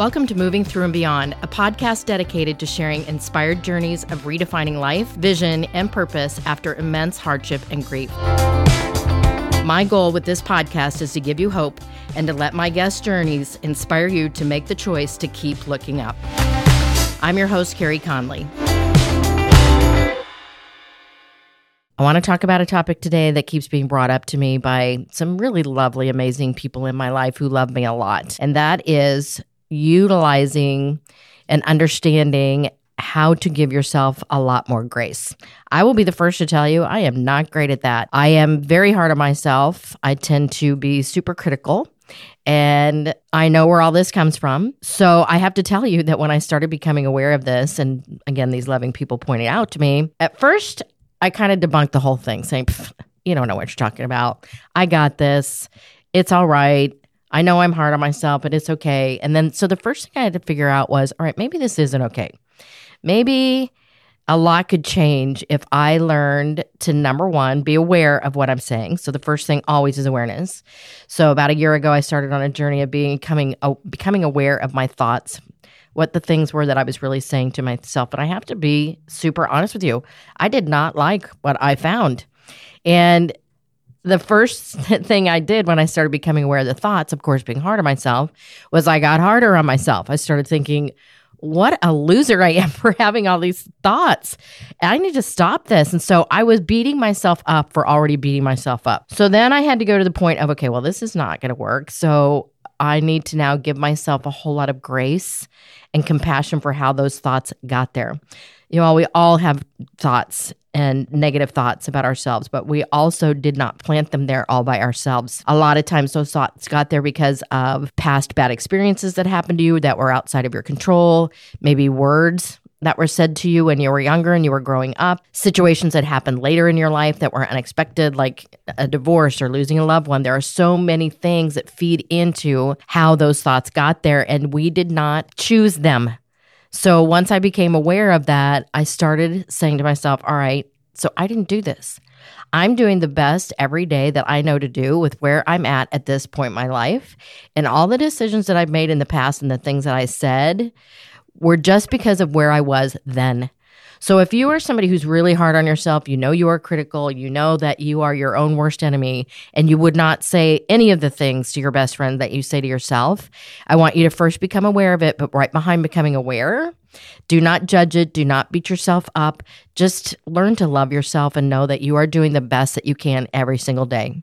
Welcome to Moving Through and Beyond, a podcast dedicated to sharing inspired journeys of redefining life, vision, and purpose after immense hardship and grief. My goal with this podcast is to give you hope and to let my guest journeys inspire you to make the choice to keep looking up. I'm your host, Carey Conley. I want to talk about a topic today that keeps being brought up to me by some really lovely, amazing people in my life who love me a lot. And that is utilizing and understanding how to give yourself a lot more grace. I will be the first to tell you, I am not great at that. I am very hard on myself. I tend to be super critical. And I know where all this comes from. So I have to tell you that when I started becoming aware of this, and again, these loving people pointed out to me, at first, I kind of debunked the whole thing, saying, you don't know what you're talking about. I got this. It's all right. I know I'm hard on myself, but it's okay. And then, so the first thing I had to figure out was, all right, maybe this isn't okay. Maybe a lot could change if I learned to number one, be aware of what I'm saying. So the first thing always is awareness. So about a year ago, I started on a journey of being becoming, uh, becoming aware of my thoughts, what the things were that I was really saying to myself. And I have to be super honest with you. I did not like what I found. And the first thing I did when I started becoming aware of the thoughts, of course, being hard on myself, was I got harder on myself. I started thinking, what a loser I am for having all these thoughts. I need to stop this. And so I was beating myself up for already beating myself up. So then I had to go to the point of, okay, well, this is not going to work. So I need to now give myself a whole lot of grace and compassion for how those thoughts got there. You know, we all have thoughts and negative thoughts about ourselves, but we also did not plant them there all by ourselves. A lot of times those thoughts got there because of past bad experiences that happened to you that were outside of your control, maybe words that were said to you when you were younger and you were growing up, situations that happened later in your life that were unexpected, like a divorce or losing a loved one. There are so many things that feed into how those thoughts got there, and we did not choose them. So once I became aware of that, I started saying to myself, all right, so I didn't do this. I'm doing the best every day that I know to do with where I'm at at this point in my life. And all the decisions that I've made in the past and the things that I said were just because of where I was then. So if you are somebody who's really hard on yourself, you know you are critical, you know that you are your own worst enemy, and you would not say any of the things to your best friend that you say to yourself, I want you to first become aware of it, but right behind becoming aware, do not judge it, do not beat yourself up. Just learn to love yourself and know that you are doing the best that you can every single day.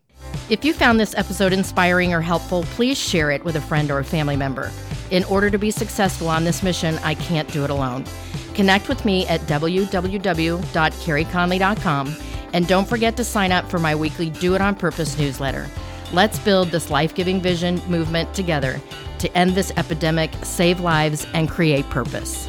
If you found this episode inspiring or helpful, please share it with a friend or a family member. In order to be successful on this mission, I can't do it alone. Connect with me at www.careyconley.com and don't forget to sign up for my weekly Do It On Purpose newsletter. Let's build this life giving vision movement together to end this epidemic, save lives, and create purpose.